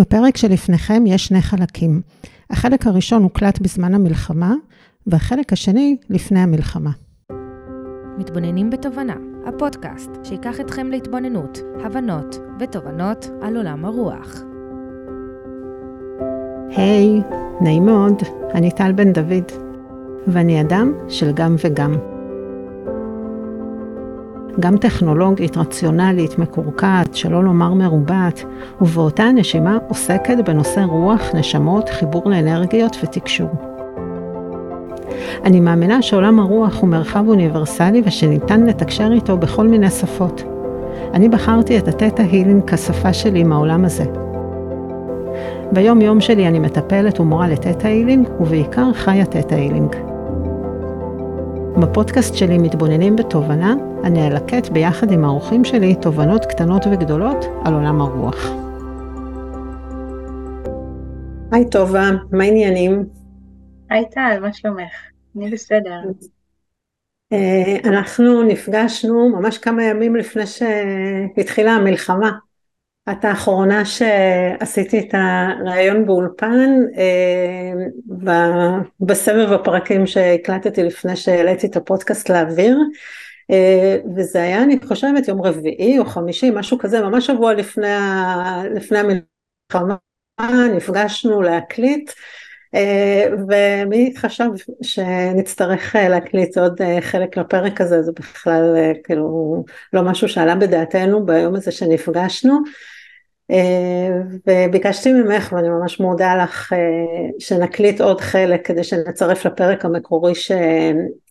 בפרק שלפניכם יש שני חלקים. החלק הראשון הוקלט בזמן המלחמה, והחלק השני לפני המלחמה. מתבוננים בתובנה, הפודקאסט שיקח אתכם להתבוננות, הבנות ותובנות על עולם הרוח. היי, hey, נעים מאוד, אני טל בן דוד, ואני אדם של גם וגם. גם טכנולוגית, רציונלית, מקורקעת, שלא לומר מרובעת, ובאותה נשימה עוסקת בנושא רוח, נשמות, חיבור לאנרגיות ותקשור. אני מאמינה שעולם הרוח הוא מרחב אוניברסלי ושניתן לתקשר איתו בכל מיני שפות. אני בחרתי את התטא הילינג כשפה שלי עם העולם הזה. ביום יום שלי אני מטפלת ומורה לתטא הילינג, ובעיקר חיה תטא הילינג. בפודקאסט שלי מתבוננים בתובנה, אני אלקט ביחד עם האורחים שלי תובנות קטנות וגדולות על עולם הרוח. היי טובה, מה העניינים? היי טל, מה שלומך? אני בסדר. אה, אנחנו נפגשנו ממש כמה ימים לפני שהתחילה המלחמה. את האחרונה שעשיתי את הראיון באולפן אה, בסבב הפרקים שהקלטתי לפני שהעליתי את הפודקאסט לאוויר אה, וזה היה אני חושבת יום רביעי או חמישי משהו כזה ממש שבוע לפני, לפני המלחמה נפגשנו להקליט ומי חשב שנצטרך להקליט עוד חלק לפרק הזה? זה בכלל כאילו לא משהו שעלה בדעתנו ביום הזה שנפגשנו. אה, וביקשתי ממך ואני ממש מודה לך אה, שנקליט עוד חלק כדי שנצרף לפרק המקורי ש...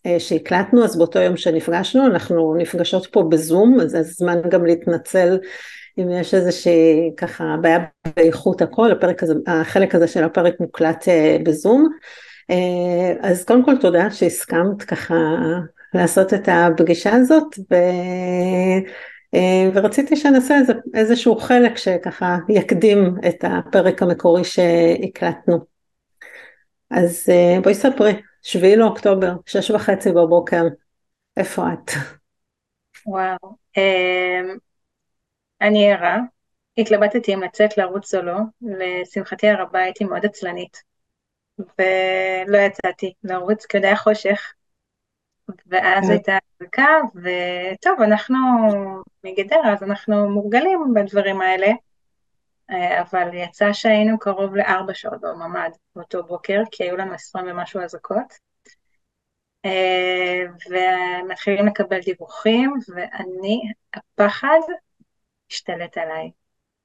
אה, שהקלטנו. אז באותו יום שנפגשנו אנחנו נפגשות פה בזום אז זה זמן גם להתנצל אם יש איזושהי ככה בעיה באיכות הכל הפרק הזה, החלק הזה של הפרק מוקלט בזום אז קודם כל תודה שהסכמת ככה לעשות את הפגישה הזאת ו... אה, ורציתי שנעשה איזה, איזשהו חלק שככה יקדים את הפרק המקורי שהקלטנו. אז אה, בואי ספרי, שביעי לאוקטובר, שש וחצי בבוקר, איפה את? וואו, אני ערה, התלבטתי אם לצאת לרוץ או לא, לשמחתי הרבה הייתי מאוד עצלנית, ולא יצאתי לרוץ כי עוד היה חושך, ואז כן. הייתה אזעקה, וטוב, אנחנו מגדרה, אז אנחנו מורגלים בדברים האלה, אה, אבל יצא שהיינו קרוב לארבע שעות בממ"ד באותו בוקר, כי היו לנו עשרים ומשהו אזעקות. אה, ומתחילים לקבל דיווחים, ואני, הפחד השתלט עליי.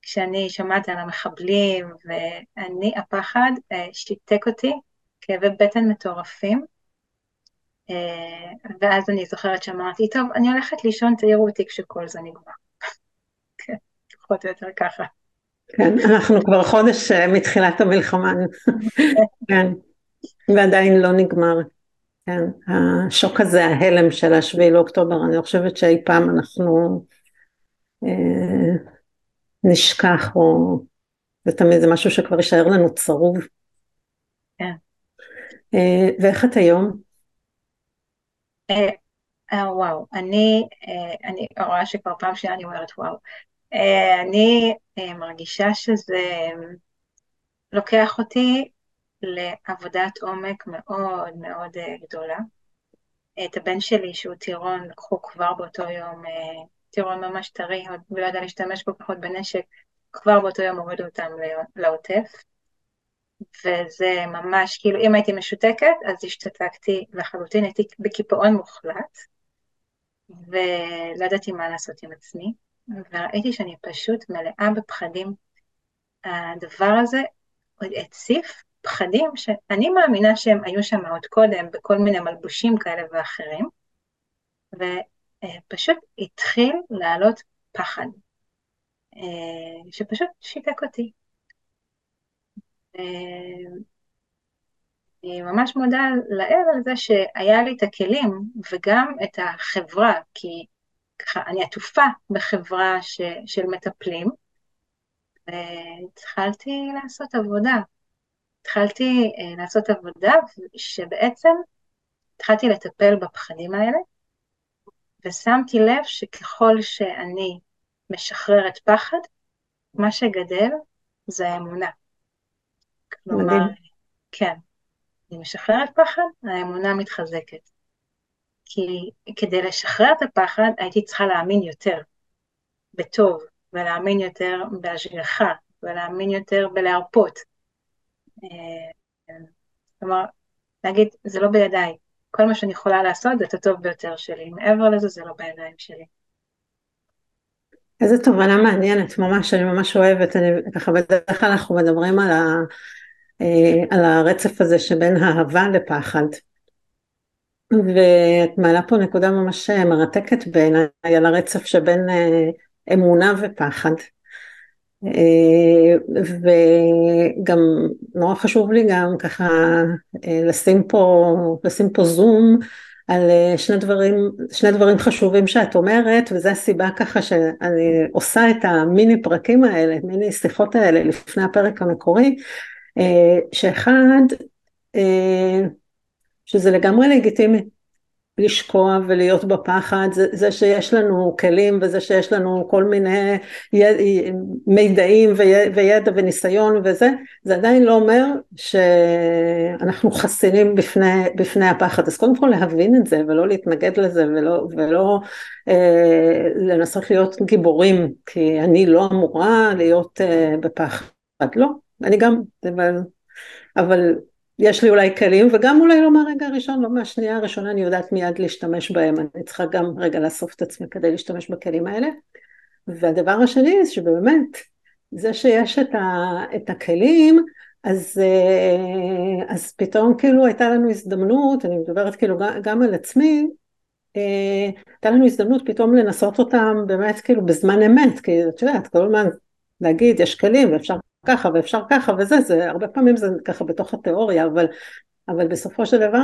כשאני שמעתי על המחבלים, ואני, הפחד אה, שיתק אותי, כאבי בטן מטורפים, אה, ואז אני זוכרת שאמרתי, טוב, אני הולכת לישון, תעירו אותי כשכל זה נגמר. כן, פחות או יותר ככה. כן, אנחנו כבר חודש אה, מתחילת המלחמה, כן, ועדיין לא נגמר. כן, השוק הזה, ההלם של השביעי לאוקטובר, אני חושבת שאי פעם אנחנו נשכח, או זה תמיד זה משהו שכבר יישאר לנו צרוב. כן. אה, ואיך את היום? אה, אה, וואו, אני, אה, אני רואה שכבר פעם שנייה אני אומרת וואו. אה, אני אה, מרגישה שזה לוקח אותי לעבודת עומק מאוד מאוד אה, גדולה. את הבן שלי שהוא טירון לקחו כבר באותו יום, אה, טירון ממש טרי, עוד לא יודע להשתמש כל כך בנשק, כבר באותו יום הורידו אותם לעוטף. וזה ממש, כאילו, אם הייתי משותקת, אז השתתקתי לחלוטין, הייתי בקיפאון מוחלט, ולא ידעתי מה לעשות עם עצמי, וראיתי שאני פשוט מלאה בפחדים. הדבר הזה עוד הציף פחדים שאני מאמינה שהם היו שם עוד קודם, בכל מיני מלבושים כאלה ואחרים, ופשוט התחיל לעלות פחד, אה, שפשוט שיתק אותי. אני ממש מודה לאל על זה שהיה לי את הכלים וגם את החברה, כי ככה אני עטופה בחברה ש, של מטפלים, והתחלתי לעשות עבודה. התחלתי לעשות עבודה שבעצם התחלתי לטפל בפחדים האלה, ושמתי לב שככל שאני משחררת פחד, מה שגדל זה האמונה. מדהים. כלומר, כן, אני משחררת פחד, האמונה מתחזקת. כי כדי לשחרר את הפחד הייתי צריכה להאמין יותר בטוב, ולהאמין יותר בהשגחה, ולהאמין יותר בלהרפות. אה, כלומר, להגיד, זה לא בידיי, כל מה שאני יכולה לעשות זה את הטוב ביותר שלי, מעבר לזה זה לא בידיים שלי. איזה תובנה מעניינת, ממש, אני ממש אוהבת, אני ככה בדרך כלל אנחנו מדברים על, ה, אה, על הרצף הזה שבין אהבה לפחד. ואת מעלה פה נקודה ממש מרתקת בעיניי על הרצף שבין אה, אמונה ופחד. אה, וגם נורא חשוב לי גם ככה אה, לשים פה, לשים פה זום על שני דברים, שני דברים חשובים שאת אומרת, וזו הסיבה ככה שאני עושה את המיני פרקים האלה, מיני שיחות האלה לפני הפרק המקורי, שאחד, שזה לגמרי לגיטימי לשקוע ולהיות בפחד, זה, זה שיש לנו כלים וזה שיש לנו כל מיני מידעים וידע וניסיון וזה, זה עדיין לא אומר שאנחנו חסינים בפני, בפני הפחד. אז קודם כל להבין את זה ולא להתנגד לזה ולא, ולא אה, לנסות להיות גיבורים, כי אני לא אמורה להיות אה, בפחד. לא, אני גם, אבל, אבל יש לי אולי כלים, וגם אולי לא מהרגע הראשון, לא מהשנייה הראשונה, אני יודעת מיד להשתמש בהם, אני צריכה גם רגע לאסוף את עצמי כדי להשתמש בכלים האלה. והדבר השני זה שבאמת, זה שיש את, ה, את הכלים, אז, אה, אז פתאום כאילו הייתה לנו הזדמנות, אני מדברת כאילו גם, על עצמי, אה, הייתה לנו הזדמנות פתאום לנסות אותם באמת כאילו בזמן אמת, כי את יודעת, כל הזמן להגיד יש כלים ואפשר ככה ואפשר ככה וזה, זה הרבה פעמים זה ככה בתוך התיאוריה, אבל, אבל בסופו של דבר,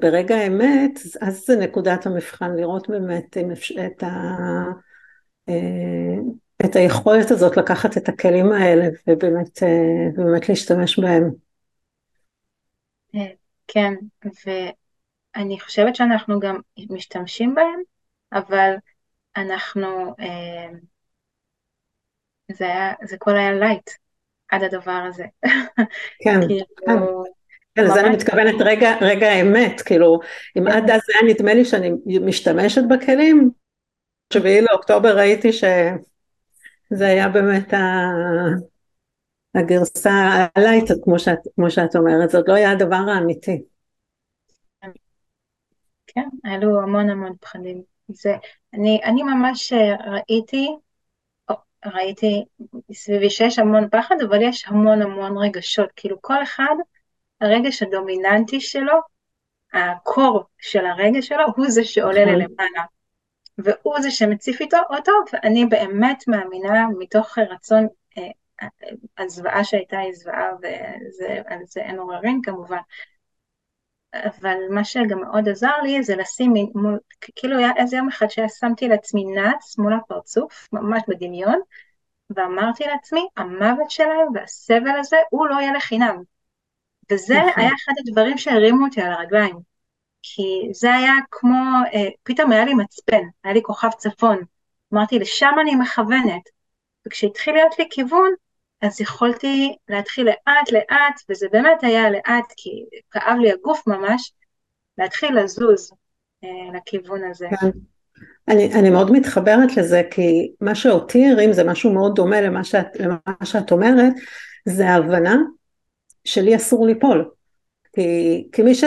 ברגע האמת, אז זה נקודת המבחן, לראות באמת את, ה, אה, את היכולת הזאת לקחת את הכלים האלה ובאמת, אה, ובאמת להשתמש בהם. אה, כן, ואני חושבת שאנחנו גם משתמשים בהם, אבל אנחנו זה היה, זה כל היה light עד הדבר הזה. כן, כאילו, כן, לזה אני מתכוונת רגע, רגע האמת, כאילו, אם כן. עד אז היה נדמה לי שאני משתמשת בכלים, שביעי לאוקטובר ראיתי שזה היה באמת ה... הגרסה ה light, כמו שאת, כמו שאת אומרת, זה עוד לא היה הדבר האמיתי. כן, עלו המון המון פחדים. זה, אני, אני ממש ראיתי ראיתי סביבי שיש המון פחד, אבל יש המון המון רגשות, כאילו כל אחד, הרגש הדומיננטי שלו, הקור של הרגש שלו, הוא זה שעולה נכון. ללמעלה. והוא זה שמציף איתו אותו, ואני באמת מאמינה מתוך רצון, אה, הזוועה שהייתה היא זוועה, ועל זה אין עוררין כמובן, אבל מה שגם מאוד עזר לי זה לשים מול, כאילו היה איזה יום אחד ששמתי לעצמי נץ מול הפרצוף, ממש בדמיון, ואמרתי לעצמי, המוות שלהם והסבל הזה, הוא לא יהיה לחינם. וזה נכון. היה אחד הדברים שהרימו אותי על הרגליים. כי זה היה כמו, אה, פתאום היה לי מצפן, היה לי כוכב צפון. אמרתי, לשם אני מכוונת. וכשהתחיל להיות לי כיוון, אז יכולתי להתחיל לאט לאט, וזה באמת היה לאט, כי כאב לי הגוף ממש, להתחיל לזוז אה, לכיוון הזה. כן. אני, אני מאוד מתחברת לזה, כי מה שאותי הרים זה משהו מאוד דומה למה שאת, למה שאת אומרת, זה ההבנה שלי אסור ליפול. כי, כי מי, ש,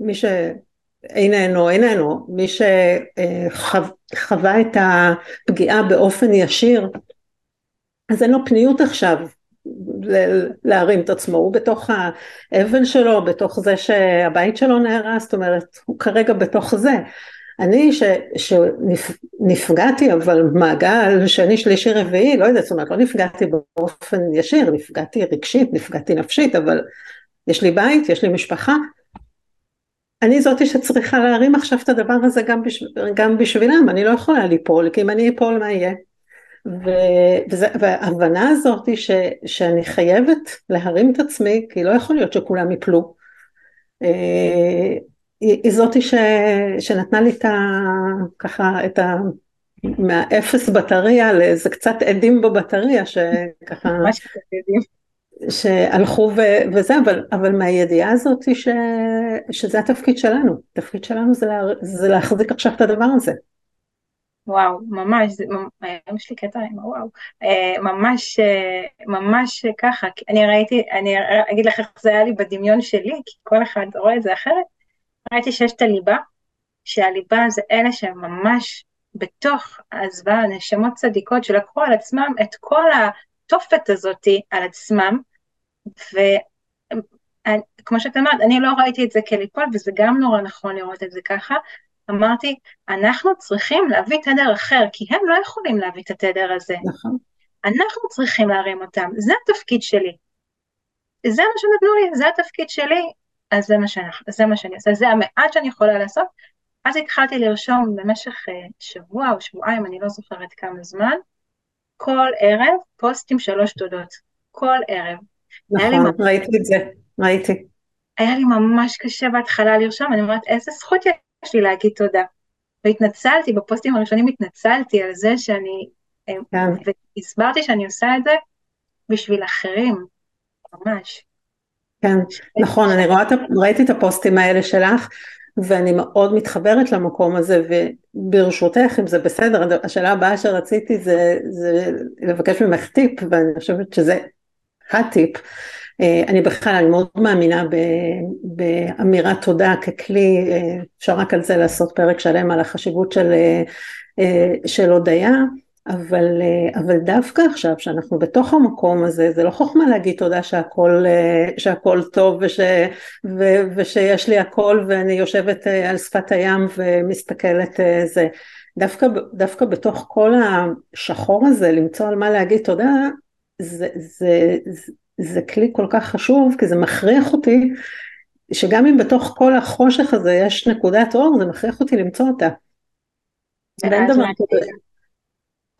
מי שאיננו, איננו, מי שחווה את הפגיעה באופן ישיר, אז אין לו פניות עכשיו להרים את עצמו, הוא בתוך האבן שלו, בתוך זה שהבית שלו נהרס, זאת אומרת, הוא כרגע בתוך זה. אני ש, שנפגעתי אבל מעגל שני שלישי רביעי לא יודעת זאת אומרת לא נפגעתי באופן ישיר נפגעתי רגשית נפגעתי נפשית אבל יש לי בית יש לי משפחה. אני זאתי שצריכה להרים עכשיו את הדבר הזה גם, בשב, גם בשבילם. אני לא יכולה ליפול כי אם אני אפול מה יהיה וההבנה הזאת ש, שאני חייבת להרים את עצמי כי לא יכול להיות שכולם יפלו אה, היא, היא זאתי ש, שנתנה לי את ה... ככה את מהאפס בטריה לאיזה קצת עדים בבטריה שככה, ממש קצת עדים. שהלכו ו, וזה, אבל, אבל מהידיעה הזאת ש, שזה התפקיד שלנו, התפקיד שלנו זה, לה, זה להחזיק עכשיו את הדבר הזה. וואו, ממש, היום יש לי קטע עם הוואו, אה, ממש, אה, ממש ככה, אני ראיתי, אני אגיד לך איך זה היה לי בדמיון שלי, כי כל אחד רואה את זה אחרת, ראיתי שיש את הליבה, שהליבה זה אלה שהם ממש בתוך העזבה, נשמות צדיקות שלקחו על עצמם את כל התופת הזאתי על עצמם, וכמו שאת אמרת, אני לא ראיתי את זה כליפול, וזה גם נורא נכון לראות את זה ככה, אמרתי, אנחנו צריכים להביא תדר אחר, כי הם לא יכולים להביא את התדר הזה. נכון. אנחנו צריכים להרים אותם, זה התפקיד שלי. זה מה שנתנו לי, זה התפקיד שלי, אז זה מה שאני, זה מה שאני עושה, זה המעט שאני יכולה לעשות. אז התחלתי לרשום במשך uh, שבוע או שבועיים, אני לא זוכרת כמה זמן, כל ערב פוסט עם שלוש תודות, כל ערב. נכון, ראיתי את זה, ראיתי. היה לי ממש קשה בהתחלה לרשום, אני אומרת, איזה זכות יש לי להגיד תודה. והתנצלתי, בפוסטים הראשונים התנצלתי על זה שאני, אה, כן. והסברתי שאני עושה את זה בשביל אחרים, ממש. כן, נכון, אני רואה, ראיתי את הפוסטים האלה שלך, ואני מאוד מתחברת למקום הזה, וברשותך, אם זה בסדר, השאלה הבאה שרציתי זה, זה לבקש ממך טיפ, ואני חושבת שזה הטיפ. אה, אני בכלל, אני מאוד מאמינה באמירת תודה ככלי, אה, אפשר רק על זה לעשות פרק שלם על החשיבות של, אה, של הודיה, אבל, אבל דווקא עכשיו שאנחנו בתוך המקום הזה, זה לא חוכמה להגיד תודה שהכל, שהכל טוב וש, ו, ושיש לי הכל ואני יושבת על שפת הים ומסתכלת זה. דווקא, דווקא בתוך כל השחור הזה, למצוא על מה להגיד תודה, זה, זה, זה כלי כל כך חשוב, כי זה מכריח אותי, שגם אם בתוך כל החושך הזה יש נקודת אור, זה מכריח אותי למצוא אותה. ואין דבר כזה.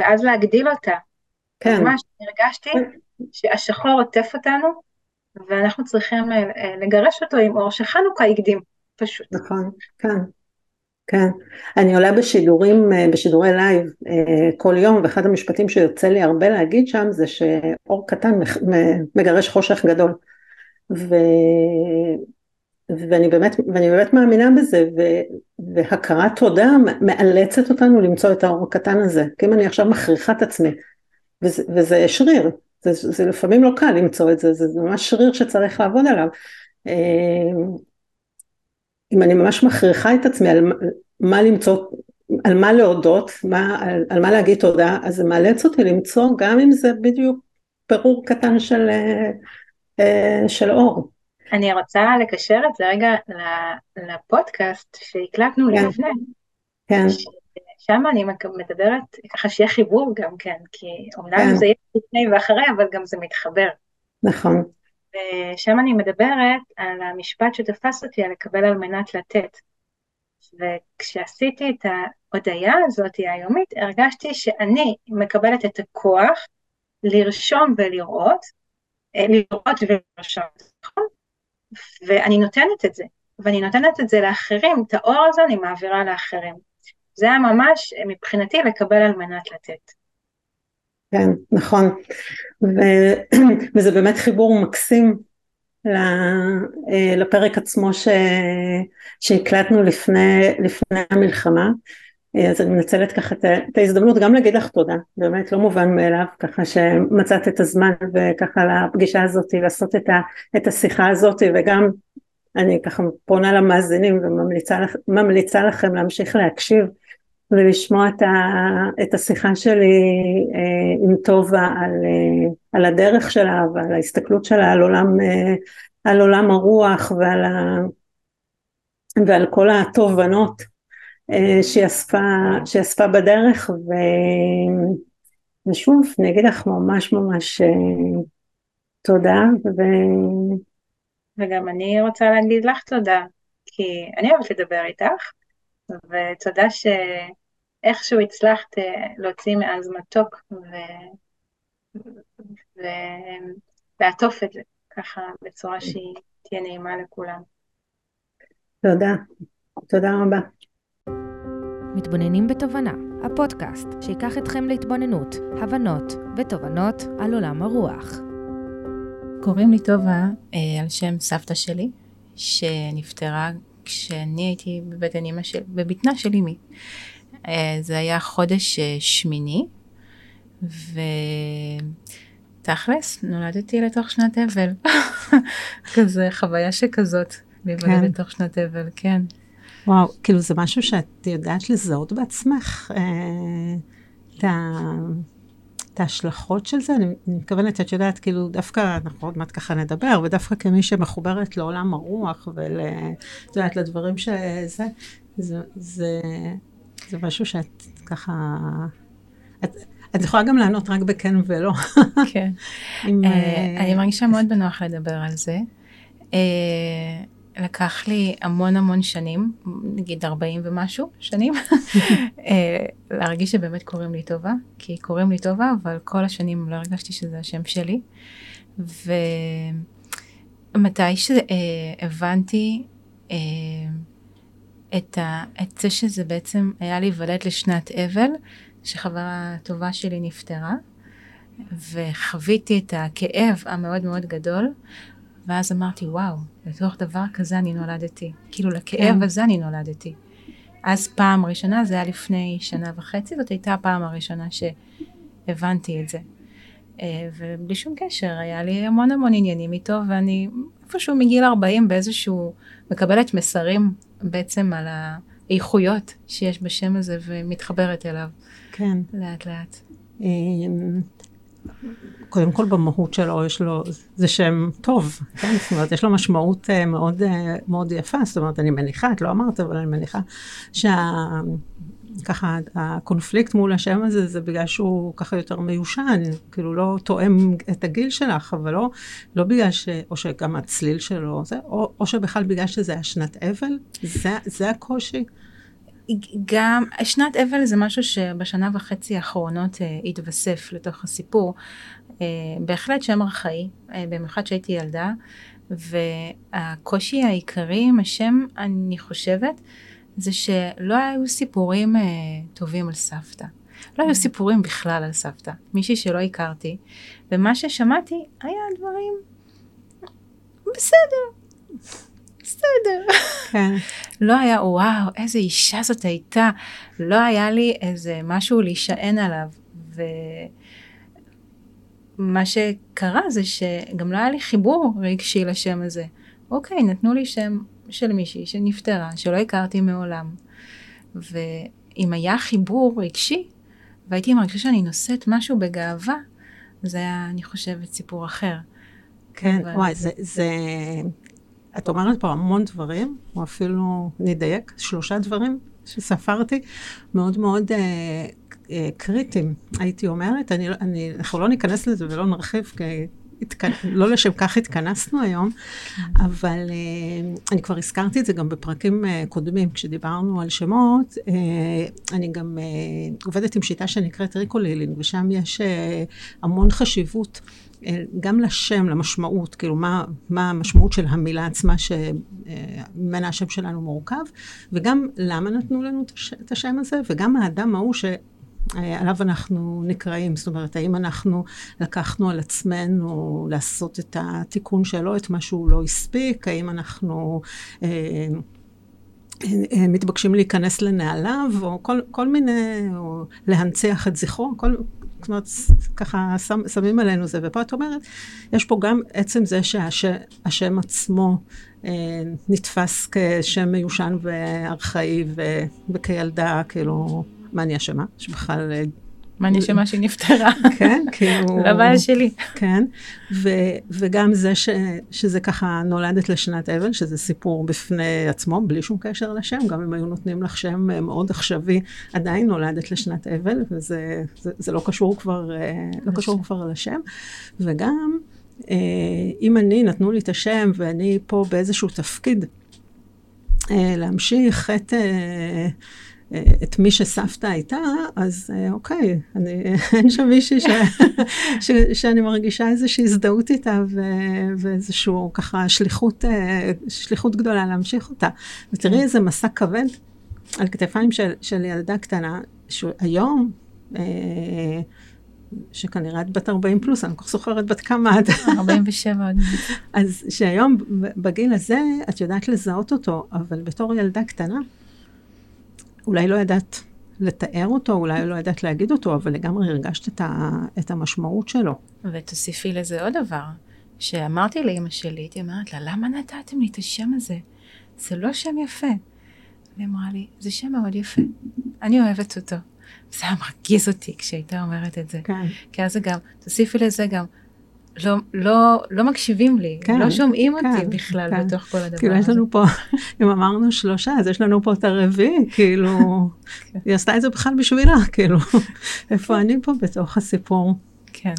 ואז להגדיל אותה. כן. ממש הרגשתי שהשחור עוטף אותנו, ואנחנו צריכים אה, לגרש אותו עם אור שחנוכה הקדים, פשוט. נכון, כן. כן, אני עולה בשידורים, אה, בשידורי לייב אה, כל יום, ואחד המשפטים שיוצא לי הרבה להגיד שם זה שאור קטן מגרש חושך גדול. ו... ואני באמת, ואני באמת מאמינה בזה, ו... והכרת תודה מאלצת אותנו למצוא את האור הקטן הזה. כי אם אני עכשיו מכריחה את עצמי, וזה, וזה שריר, זה, זה לפעמים לא קל למצוא את זה, זה ממש שריר שצריך לעבוד עליו. אם אני ממש מכריחה את עצמי על מה למצוא, על מה להודות, מה, על, על מה להגיד תודה, אז זה מאלץ אותי למצוא גם אם זה בדיוק פירור קטן של, אה, אה, של אור. אני רוצה לקשר את זה רגע לפודקאסט שהקלטנו כן. לפני. כן. שם אני מדברת, ככה שיהיה חיבור גם כן, כי אומנם כן. זה יהיה לפני ואחרי, אבל גם זה מתחבר. נכון. ושם אני מדברת על המשפט שתפס אותי על לקבל על מנת לתת. וכשעשיתי את ההודיה הזאת היומית, הרגשתי שאני מקבלת את הכוח לרשום ולראות, אה, לראות ולרשום, נכון? ואני נותנת את זה, ואני נותנת את זה לאחרים, את האור הזה אני מעבירה לאחרים. זה היה ממש מבחינתי לקבל על מנת לתת. כן, נכון. ו... וזה באמת חיבור מקסים אה, לפרק עצמו ש... שהקלטנו לפני, לפני המלחמה. אה, אז אני מנצלת ככה את ההזדמנות גם להגיד לך תודה, באמת לא מובן מאליו, ככה שמצאת את הזמן וככה לפגישה הזאת לעשות את, ה, את השיחה הזאת וגם אני ככה פונה למאזינים וממליצה לכם להמשיך להקשיב ולשמוע את, ה, את השיחה שלי אה, עם טובה על, אה, על הדרך שלה ועל ההסתכלות שלה על עולם, אה, על עולם הרוח ועל, ה, ועל כל התובנות אה, שהיא אספה, שהיא אספה בדרך. ו, ושוב אני אגיד לך ממש ממש אה, תודה ו... וגם אני רוצה להגיד לך תודה כי אני אוהבת לדבר איתך ותודה שאיכשהו הצלחת אה, להוציא מאז מתוק ו... ולעטוף את זה ככה בצורה שהיא תהיה נעימה לכולם. תודה, תודה רבה. מתבוננים בתובנה, הפודקאסט שיקח אתכם להתבוננות, הבנות ותובנות על עולם הרוח. קוראים לי טובה אה, על שם סבתא שלי, שנפטרה כשאני הייתי בבטן אמא של, בבטנה של אמי. אה, זה היה חודש אה, שמיני, ותכלס, נולדתי לתוך שנת אבל. כזה חוויה שכזאת, להיוולד כן. לתוך שנת אבל, כן. וואו, כאילו זה משהו שאת יודעת לזהות בעצמך, אה, את את ההשלכות של זה, אני מתכוונת, את יודעת, כאילו, דווקא, אנחנו עוד מעט ככה נדבר, ודווקא כמי שמחוברת לעולם הרוח ול... את יודעת, לדברים שזה, זה, זה, זה משהו שאת ככה... את, את יכולה גם לענות רק בכן ולא. כן. עם, uh, אני מרגישה מאוד בנוח לדבר על זה. לקח לי המון המון שנים, נגיד 40 ומשהו שנים, אה, להרגיש שבאמת קוראים לי טובה, כי קוראים לי טובה, אבל כל השנים לא הרגשתי שזה השם שלי. ומתי שהבנתי אה, את, ה... את זה שזה בעצם היה להיוולד לשנת אבל, שחברה טובה שלי נפטרה, וחוויתי את הכאב המאוד מאוד גדול, ואז אמרתי, וואו, לתוך דבר כזה אני נולדתי. כאילו, לכאב כן. הזה אני נולדתי. אז פעם ראשונה, זה היה לפני שנה וחצי, זאת הייתה הפעם הראשונה שהבנתי את זה. אה, ובלי שום קשר, היה לי המון המון עניינים איתו, ואני איפשהו מגיל 40 באיזשהו, מקבלת מסרים בעצם על האיכויות שיש בשם הזה, ומתחברת אליו. כן. לאט לאט. קודם כל במהות שלו יש לו, זה שם טוב, כן? זאת אומרת, יש לו משמעות uh, מאוד, uh, מאוד יפה, זאת אומרת, אני מניחה, את לא אמרת, אבל אני מניחה שה... ככה, הקונפליקט מול השם הזה, זה בגלל שהוא ככה יותר מיושן, כאילו לא תואם את הגיל שלך, אבל לא, לא בגלל ש... או שגם הצליל שלו, זה, או, או שבכלל בגלל שזה השנת אבל, זה, זה הקושי. גם שנת אבל זה משהו שבשנה וחצי האחרונות אה, התווסף לתוך הסיפור. אה, בהחלט שם ארכאי, אה, במיוחד שהייתי ילדה, והקושי העיקרי עם השם, אני חושבת, זה שלא היו סיפורים אה, טובים על סבתא. לא היו mm. סיפורים בכלל על סבתא, מישהי שלא הכרתי, ומה ששמעתי היה דברים בסדר, בסדר. כן. לא היה, וואו, איזה אישה זאת הייתה. לא היה לי איזה משהו להישען עליו. ומה שקרה זה שגם לא היה לי חיבור רגשי לשם הזה. אוקיי, נתנו לי שם של מישהי שנפטרה, שלא הכרתי מעולם. ואם היה חיבור רגשי, והייתי מרגישה שאני נושאת משהו בגאווה, זה היה, אני חושבת, סיפור אחר. כן, וואי, זה, זה, את אומרת פה המון דברים, או אפילו נדייק, שלושה דברים שספרתי, מאוד מאוד אה, אה, קריטיים, הייתי אומרת. אני, אני, אנחנו לא ניכנס לזה ולא נרחיב, כי התכ... לא לשם כך התכנסנו היום, אבל אה, אני כבר הזכרתי את זה גם בפרקים אה, קודמים, כשדיברנו על שמות, אה, אני גם אה, עובדת עם שיטה שנקראת Recall Healing, ושם יש אה, המון חשיבות. אה, גם לשם, למשמעות, כאילו מה, מה המשמעות של המילה עצמה שממנה השם שלנו מורכב, וגם למה נתנו לנו את השם הזה, וגם האדם ההוא ש... עליו אנחנו נקראים, זאת אומרת, האם אנחנו לקחנו על עצמנו לעשות את התיקון שלו, את מה שהוא לא הספיק, האם אנחנו אה, אה, מתבקשים להיכנס לנעליו, או כל, כל מיני, או להנציח את זכרו, כל, זאת אומרת, ככה שם, שמים עלינו זה. ופה את אומרת, יש פה גם עצם זה שהשם עצמו אה, נתפס כשם מיושן וארכאי, וכילדה, כאילו, מה אני אשמה? שבכלל... אה, מה אני אשמה שהיא נפטרה? כן, כאילו... לא בעיה שלי. כן, ו, וגם זה ש, שזה ככה נולדת לשנת אבל, שזה סיפור בפני עצמו, בלי שום קשר לשם, גם אם היו נותנים לך שם אה, מאוד עכשווי, עדיין נולדת לשנת אבל, וזה זה, זה לא קשור כבר, אה, לא קשור כבר לשם. וגם, אם אני, נתנו לי את השם, ואני פה באיזשהו תפקיד, להמשיך את... את מי שסבתא הייתה, אז אה, אוקיי, אני, אין שם מישהי ש, ש, שאני מרגישה איזושהי הזדהות איתה ו, ואיזשהו ככה שליחות, אה, שליחות גדולה להמשיך אותה. ותראי כן. איזה מסע כבד על כתפיים של, של ילדה קטנה, שהיום, אה, שכנראה את בת 40 פלוס, אני כל כך זוכרת בת כמה את. 47 עוד. אז שהיום בגיל הזה את יודעת לזהות אותו, אבל בתור ילדה קטנה, אולי לא ידעת לתאר אותו, אולי לא ידעת להגיד אותו, אבל לגמרי הרגשת את, ה, את המשמעות שלו. ותוסיפי לזה עוד דבר, שאמרתי לאימא שלי, הייתי אומרת לה, למה נתתם לי את השם הזה? זה לא שם יפה. והיא אמרה לי, זה שם מאוד יפה, אני אוהבת אותו. זה היה מרגיז אותי כשהייתה אומרת את זה. כן. כי אז זה גם, תוסיפי לזה גם, לא, לא, לא מקשיבים לי, כן, לא שומעים כן, אותי בכלל כן. בתוך כל הדבר כאילו יש הזה. לנו פה, אם אמרנו שלושה, אז יש לנו פה את הרביעי, כאילו, היא עשתה את זה בכלל בשבילה, כאילו, איפה אני פה בתוך הסיפור? כן.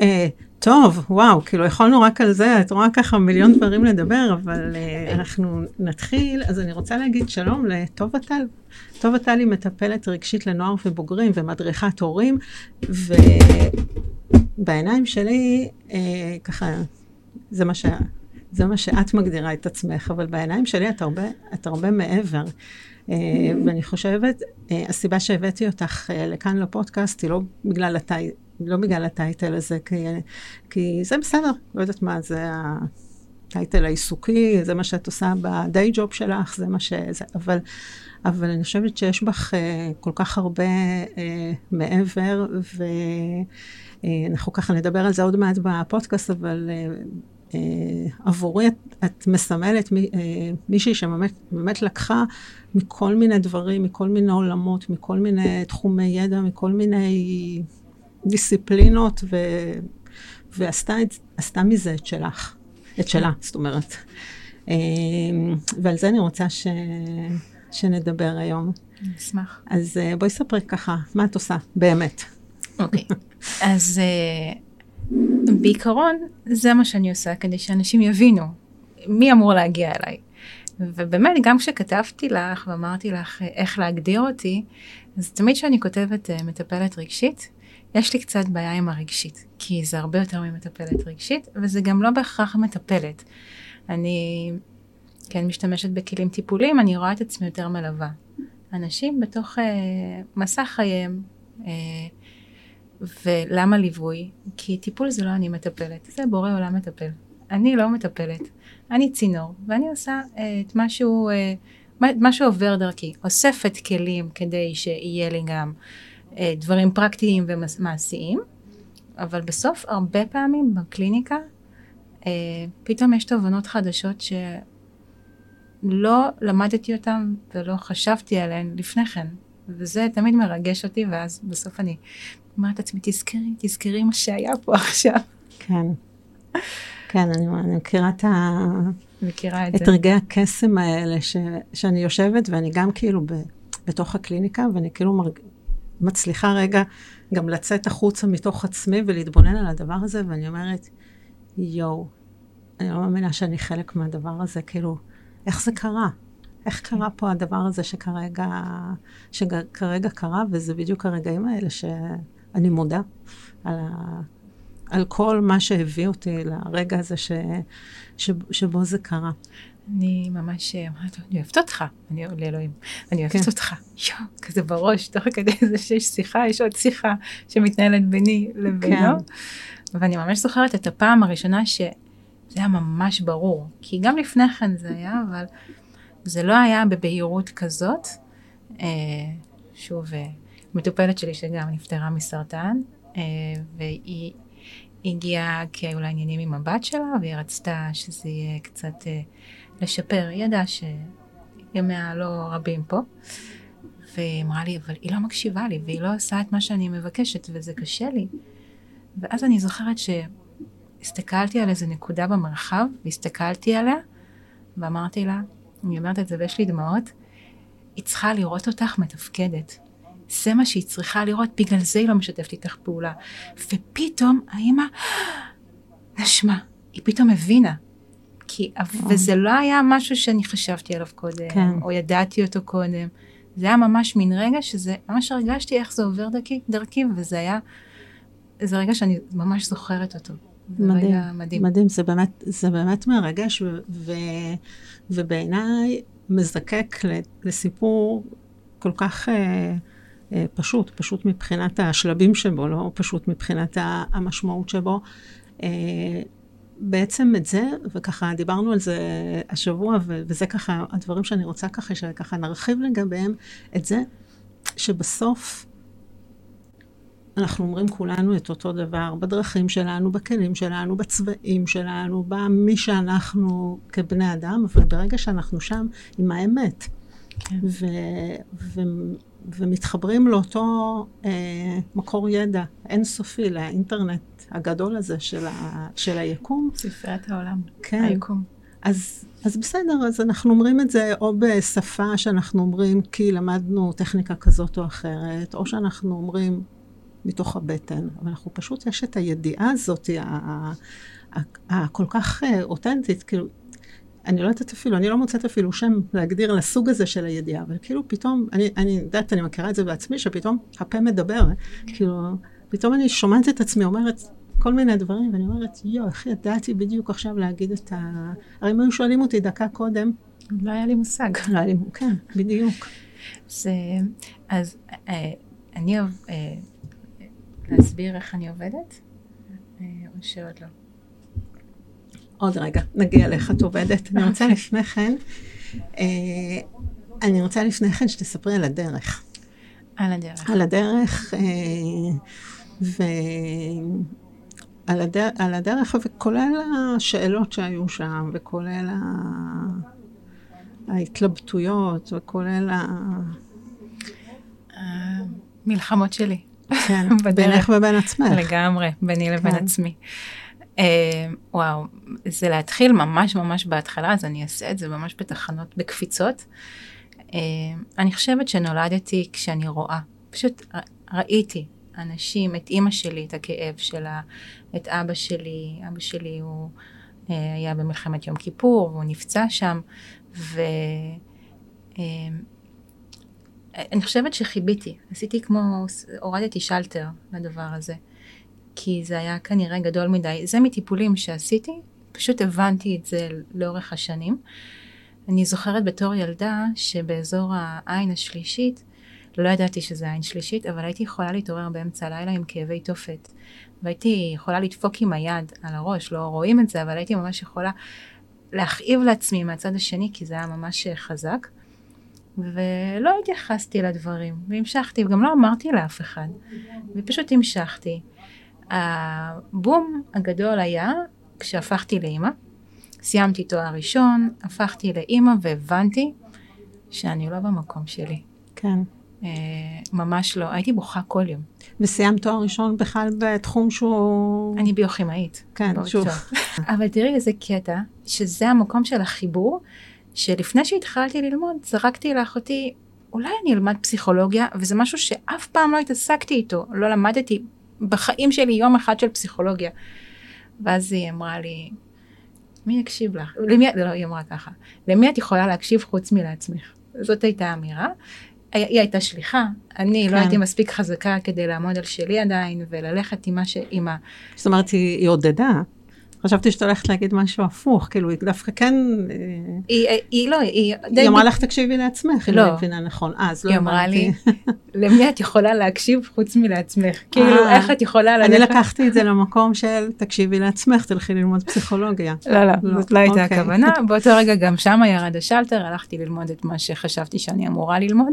אה, טוב, וואו, כאילו יכולנו רק על זה, את רואה ככה מיליון דברים לדבר, אבל אה, אנחנו נתחיל, אז אני רוצה להגיד שלום לטובה טל. טובה טל היא מטפלת רגשית לנוער ובוגרים ומדריכת הורים, ובעיניים שלי, אה, ככה, זה מה, ש... זה מה שאת מגדירה את עצמך, אבל בעיניים שלי את הרבה, את הרבה מעבר. אה, ואני חושבת, אה, הסיבה שהבאתי אותך אה, לכאן לפודקאסט היא לא בגלל הטי... לא בגלל הטייטל הזה, כי, כי זה בסדר, לא יודעת מה, זה הטייטל העיסוקי, זה מה שאת עושה בדיי ג'וב שלך, זה מה ש... זה, אבל, אבל אני חושבת שיש בך uh, כל כך הרבה uh, מעבר, ואנחנו uh, ככה נדבר על זה עוד מעט בפודקאסט, אבל uh, uh, עבורי את, את מסמלת מי, מישהי שבאמת באמת לקחה מכל מיני דברים, מכל מיני עולמות, מכל מיני תחומי ידע, מכל מיני... דיסציפלינות, ו... ועשתה מזה את שלך, את שלה, זאת אומרת. ועל זה אני רוצה ש... שנדבר היום. אני אשמח. אז אה, בואי ספרי ככה, מה את עושה, באמת. אוקיי. אז אה, בעיקרון, זה מה שאני עושה כדי שאנשים יבינו מי אמור להגיע אליי. ובאמת, גם כשכתבתי לך ואמרתי לך אה, איך להגדיר אותי, אז תמיד כשאני כותבת אה, מטפלת רגשית, יש לי קצת בעיה עם הרגשית, כי זה הרבה יותר ממטפלת רגשית, וזה גם לא בהכרח מטפלת. אני כן משתמשת בכלים טיפוליים, אני רואה את עצמי יותר מלווה. אנשים בתוך אה, מסע חייהם, אה, ולמה ליווי? כי טיפול זה לא אני מטפלת, זה בורא עולם מטפל. אני לא מטפלת, אני צינור, ואני עושה אה, את מה שהוא, אה, מה, שעובר דרכי, אוספת כלים כדי שיהיה לי גם אה, דברים פרקטיים ומעשיים, אבל בסוף הרבה פעמים בקליניקה אה, פתאום יש תובנות חדשות שלא למדתי אותן ולא חשבתי עליהן לפני כן, וזה תמיד מרגש אותי, ואז בסוף אני אומרת לעצמי, תזכרי, תזכרי מה שהיה פה עכשיו. כן. כן, אני, אני מכירה את, ה, מכירה את, את זה. רגעי הקסם האלה, ש, שאני יושבת ואני גם כאילו ב, בתוך הקליניקה, ואני כאילו מרג, מצליחה רגע גם לצאת החוצה מתוך עצמי ולהתבונן על הדבר הזה, ואני אומרת, יואו, אני לא מאמינה שאני חלק מהדבר הזה, כאילו, איך זה קרה? איך קרה פה הדבר הזה שכרגע, שכרגע קרה, וזה בדיוק הרגעים האלה שאני מודה על, ה, על כל מה שהביא אותי לרגע הזה ש, ש, שבו זה קרה. אני ממש אמרת, אני אוהבת אותך, אני לאלוהים, אני אוהבת כן. אותך, יואו, כזה בראש, תוך כדי זה שיש שיחה, יש עוד שיחה שמתנהלת ביני לבינו. כן. ואני ממש זוכרת את הפעם הראשונה שזה היה ממש ברור, כי גם לפני כן זה היה, אבל זה לא היה בבהירות כזאת. אה, שוב, אה, מטופלת שלי שגם נפטרה מסרטן, אה, והיא הגיעה כי היו לה עניינים עם הבת שלה, והיא רצתה שזה יהיה קצת אה, לשפר, היא ידעה שימיה לא רבים פה. והיא אמרה לי, אבל היא לא מקשיבה לי, והיא לא עושה את מה שאני מבקשת, וזה קשה לי. ואז אני זוכרת שהסתכלתי על איזה נקודה במרחב, והסתכלתי עליה, ואמרתי לה, אני אומרת את זה ויש לי דמעות, היא צריכה לראות אותך מתפקדת. זה מה שהיא צריכה לראות, בגלל זה היא לא משתפת איתך פעולה. ופתאום האמא נשמה, היא פתאום הבינה. כי, וזה לא היה משהו שאני חשבתי עליו קודם, כן. או ידעתי אותו קודם. זה היה ממש מין רגע שזה, ממש הרגשתי איך זה עובר דרכי, דרכי וזה היה, זה רגע שאני ממש זוכרת אותו. מדהים, מדהים. מדהים, זה באמת, זה באמת מרגש, ו, ו, ובעיניי מזקק לסיפור כל כך, אה, פשוט, פשוט מבחינת השלבים שבו, לא פשוט מבחינת המשמעות שבו. אה, בעצם את זה, וככה דיברנו על זה השבוע, וזה ככה הדברים שאני רוצה ככה, שככה נרחיב לגביהם, את זה שבסוף אנחנו אומרים כולנו את אותו דבר, בדרכים שלנו, בכלים שלנו, בצבעים שלנו, במי שאנחנו כבני אדם, אבל ברגע שאנחנו שם עם האמת, כן. ו, ו, ומתחברים לאותו אה, מקור ידע אינסופי, לאינטרנט הגדול הזה של, ה, של היקום. ספריית העולם, כן. היקום. אז, אז בסדר, אז אנחנו אומרים את זה או בשפה שאנחנו אומרים כי למדנו טכניקה כזאת או אחרת, או שאנחנו אומרים מתוך הבטן, אבל אנחנו פשוט, יש את הידיעה הזאת, הכל כך אה, אותנטית, כאילו, אני לא יודעת אפילו, אני לא מוצאת אפילו שם להגדיר לסוג הזה של הידיעה, אבל כאילו פתאום, אני, אני יודעת, אני מכירה את זה בעצמי, שפתאום הפה מדבר, כאילו, פתאום אני שומעת את עצמי אומרת כל מיני דברים, ואני אומרת, יואו, איך ידעתי בדיוק עכשיו להגיד את ה... הרי אם היו שואלים אותי דקה קודם, לא היה לי מושג. לא היה לי, כן, בדיוק. זה, אז אה, אני, אה, להסביר איך אני עובדת? או שעוד לא? עוד רגע, נגיע לאיך את עובדת. אני רוצה אוקיי. לפני כן, אה, אני רוצה לפני כן שתספרי על הדרך. על הדרך. על הדרך, אה, ועל הדר... על הדרך, וכולל השאלות שהיו שם, וכולל ה... ההתלבטויות, וכולל ה... המלחמות שלי. כן, בינך ובין עצמך. לגמרי, ביני לבין כן. עצמי. Uh, וואו, זה להתחיל ממש ממש בהתחלה, אז אני אעשה את זה ממש בתחנות, בקפיצות. Uh, אני חושבת שנולדתי כשאני רואה, פשוט ראיתי אנשים, את אימא שלי, את הכאב שלה, את אבא שלי, אבא שלי הוא uh, היה במלחמת יום כיפור, והוא נפצע שם, ו... Uh, חושבת שחיביתי, עשיתי כמו, הורדתי שלטר לדבר הזה. כי זה היה כנראה גדול מדי. זה מטיפולים שעשיתי, פשוט הבנתי את זה לאורך השנים. אני זוכרת בתור ילדה שבאזור העין השלישית, לא ידעתי שזה עין שלישית, אבל הייתי יכולה להתעורר באמצע הלילה עם כאבי תופת. והייתי יכולה לדפוק עם היד על הראש, לא רואים את זה, אבל הייתי ממש יכולה להכאיב לעצמי מהצד השני, כי זה היה ממש חזק. ולא התייחסתי לדברים, והמשכתי, וגם לא אמרתי לאף אחד, ופשוט המשכתי. הבום הגדול היה כשהפכתי לאימא. סיימתי תואר ראשון, הפכתי לאימא והבנתי שאני לא במקום שלי. כן. אה, ממש לא, הייתי בוכה כל יום. וסיימת תואר ראשון בכלל בתחום שהוא... אני ביוכימאית. כן, שוב. אבל תראי איזה קטע, שזה המקום של החיבור, שלפני שהתחלתי ללמוד, זרקתי לאחותי, אולי אני אלמד פסיכולוגיה, וזה משהו שאף פעם לא התעסקתי איתו, לא למדתי בחיים שלי יום אחד של פסיכולוגיה. ואז היא אמרה לי, מי יקשיב לך? למי, לא, היא אמרה ככה, למי את יכולה להקשיב חוץ מלעצמך? זאת הייתה אמירה. היא הייתה שליחה, אני לא כן. לא הייתי מספיק חזקה כדי לעמוד על שלי עדיין וללכת עם מה ש... עם ה... זאת אומרת, היא, היא עודדה. חשבתי שאת הולכת להגיד משהו הפוך, כאילו היא דווקא כן... אה, היא, היא לא, היא... היא אמרה לך תקשיבי לעצמך, אם לא. אני מבינה נכון. אה, אז לא הבנתי. היא אמרה לי, למי את יכולה להקשיב חוץ מלעצמך? כאילו, איך את יכולה ללכת... אני לקחתי את זה למקום של תקשיבי לעצמך, תלכי ללמוד פסיכולוגיה. לא, לא, לא. זאת לא הייתה אוקיי. הכוונה. באותו רגע גם שם ירד השלטר, הלכתי ללמוד את מה שחשבתי שאני אמורה ללמוד.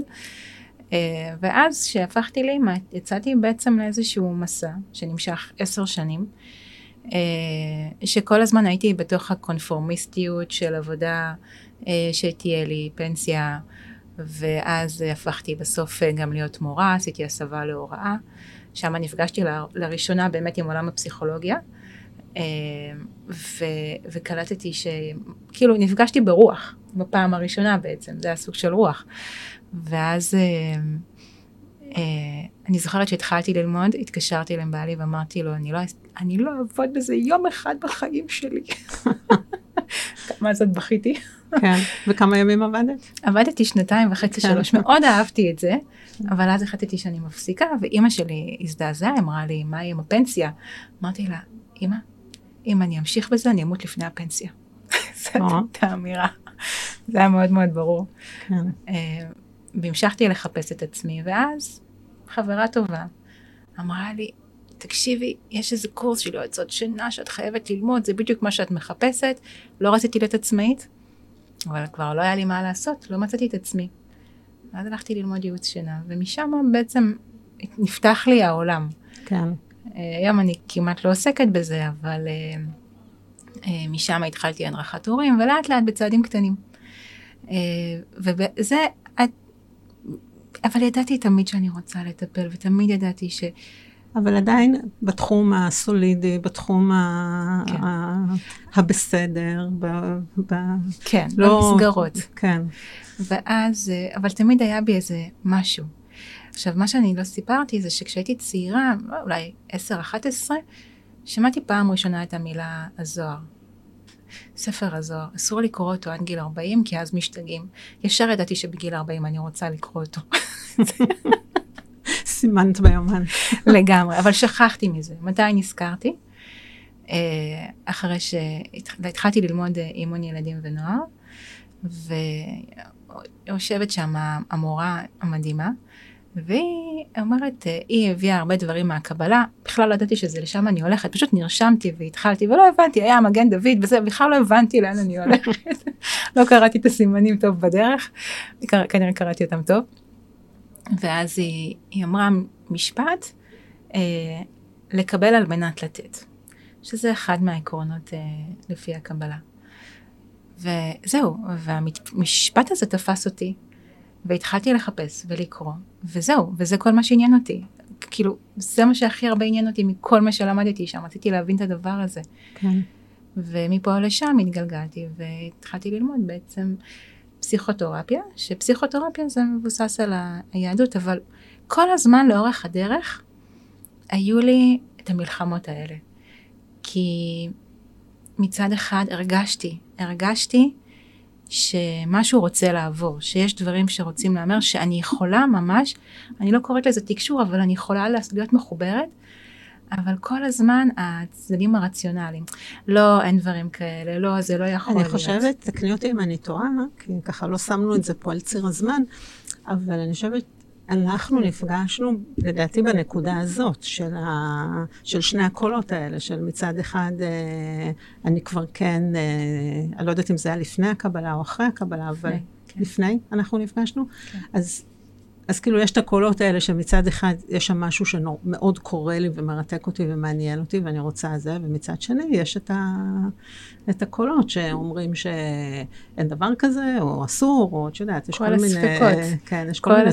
אה, ואז כשהפכתי לאמא, יצאתי בעצם לאיזשהו מסע שנמשך עשר שנים. אה, שכל הזמן הייתי בתוך הקונפורמיסטיות של עבודה אה, שתהיה לי פנסיה, ואז הפכתי בסוף אה, גם להיות מורה, עשיתי הסבה להוראה, שם נפגשתי לראשונה באמת עם עולם הפסיכולוגיה. ו, וקלטתי שכאילו נפגשתי ברוח בפעם הראשונה בעצם, זה היה סוג של רוח. ואז אני זוכרת שהתחלתי ללמוד, התקשרתי לבעלי ואמרתי לו, אני לא, אני לא אעבוד בזה יום אחד בחיים שלי. כמה זאת בכיתי. כן, וכמה ימים עבדת? עבדתי שנתיים וחצי, כן. שלוש, מאוד אהבתי את זה, אבל אז החלטתי שאני מפסיקה, ואימא שלי הזדעזעה, אמרה לי, מה עם הפנסיה? אמרתי לה, אימא, אם אני אמשיך בזה, אני אמות לפני הפנסיה. זאת הייתה אמירה. זה היה מאוד מאוד ברור. והמשכתי לחפש את עצמי, ואז חברה טובה, אמרה לי, תקשיבי, יש איזה קורס של יועצות שינה שאת חייבת ללמוד, זה בדיוק מה שאת מחפשת. לא רציתי להיות עצמאית, אבל כבר לא היה לי מה לעשות, לא מצאתי את עצמי. ואז הלכתי ללמוד ייעוץ שינה, ומשם בעצם נפתח לי העולם. כן. אה, היום אני כמעט לא עוסקת בזה, אבל אה, אה, משם התחלתי הדרכת הורים, ולאט לאט בצעדים קטנים. וזה, אבל ידעתי תמיד שאני רוצה לטפל, ותמיד ידעתי ש... אבל עדיין בתחום הסולידי, בתחום כן. ה... הבסדר, ב... ב... כן, לא... במסגרות. כן. ואז, אבל תמיד היה בי איזה משהו. עכשיו, מה שאני לא סיפרתי זה שכשהייתי צעירה, אולי 10-11, שמעתי פעם ראשונה את המילה הזוהר. ספר הזוהר, אסור לקרוא אותו עד גיל 40, כי אז משתגעים. ישר ידעתי שבגיל 40 אני רוצה לקרוא אותו. סימנת ביומן. לגמרי, אבל שכחתי מזה. מתי נזכרתי? אה, אחרי שהתחלתי ללמוד אה, אימון ילדים ונוער, ויושבת שם המורה המדהימה, והיא אומרת, אה, היא הביאה הרבה דברים מהקבלה, בכלל לא ידעתי שזה לשם אני הולכת, פשוט נרשמתי והתחלתי, ולא הבנתי, היה מגן דוד וזה, בכלל לא הבנתי לאן אני הולכת, לא קראתי את הסימנים טוב בדרך, כנראה קראתי אותם טוב. ואז היא, היא אמרה משפט, אה, לקבל על מנת לתת, שזה אחד מהעקרונות אה, לפי הקבלה. וזהו, והמשפט הזה תפס אותי, והתחלתי לחפש ולקרוא, וזהו, וזה כל מה שעניין אותי. כאילו, זה מה שהכי הרבה עניין אותי מכל מה שלמדתי שם, רציתי להבין את הדבר הזה. כן. ומפה לשם התגלגלתי והתחלתי ללמוד בעצם פסיכותרפיה, שפסיכותרפיה זה מבוסס על היהדות, אבל כל הזמן לאורך הדרך היו לי את המלחמות האלה. כי מצד אחד הרגשתי, הרגשתי שמשהו רוצה לעבור, שיש דברים שרוצים להמר, שאני יכולה ממש, אני לא קוראת לזה תקשור, אבל אני יכולה להיות מחוברת, אבל כל הזמן הצדדים הרציונליים. לא, אין דברים כאלה, לא, זה לא יכול אני להיות. אני חושבת, תקני אותי אם אני טועה, כי ככה לא שמנו את זה פה על ציר הזמן, אבל אני חושבת אנחנו נפגשנו, לדעתי, בנקודה הזאת של, ה... של שני הקולות האלה, של מצד אחד, אה, אני כבר כן, אה, אני לא יודעת אם זה היה לפני הקבלה או אחרי הקבלה, אבל כן. לפני אנחנו נפגשנו. כן. אז אז כאילו יש את הקולות האלה שמצד אחד יש שם משהו שמאוד קורא לי ומרתק אותי ומעניין אותי ואני רוצה זה, ומצד שני יש את, ה, את הקולות שאומרים שאין דבר כזה, או אסור, או את יודעת, יש כל, כל מיני... הספקות. כן, יש כל, כל מיני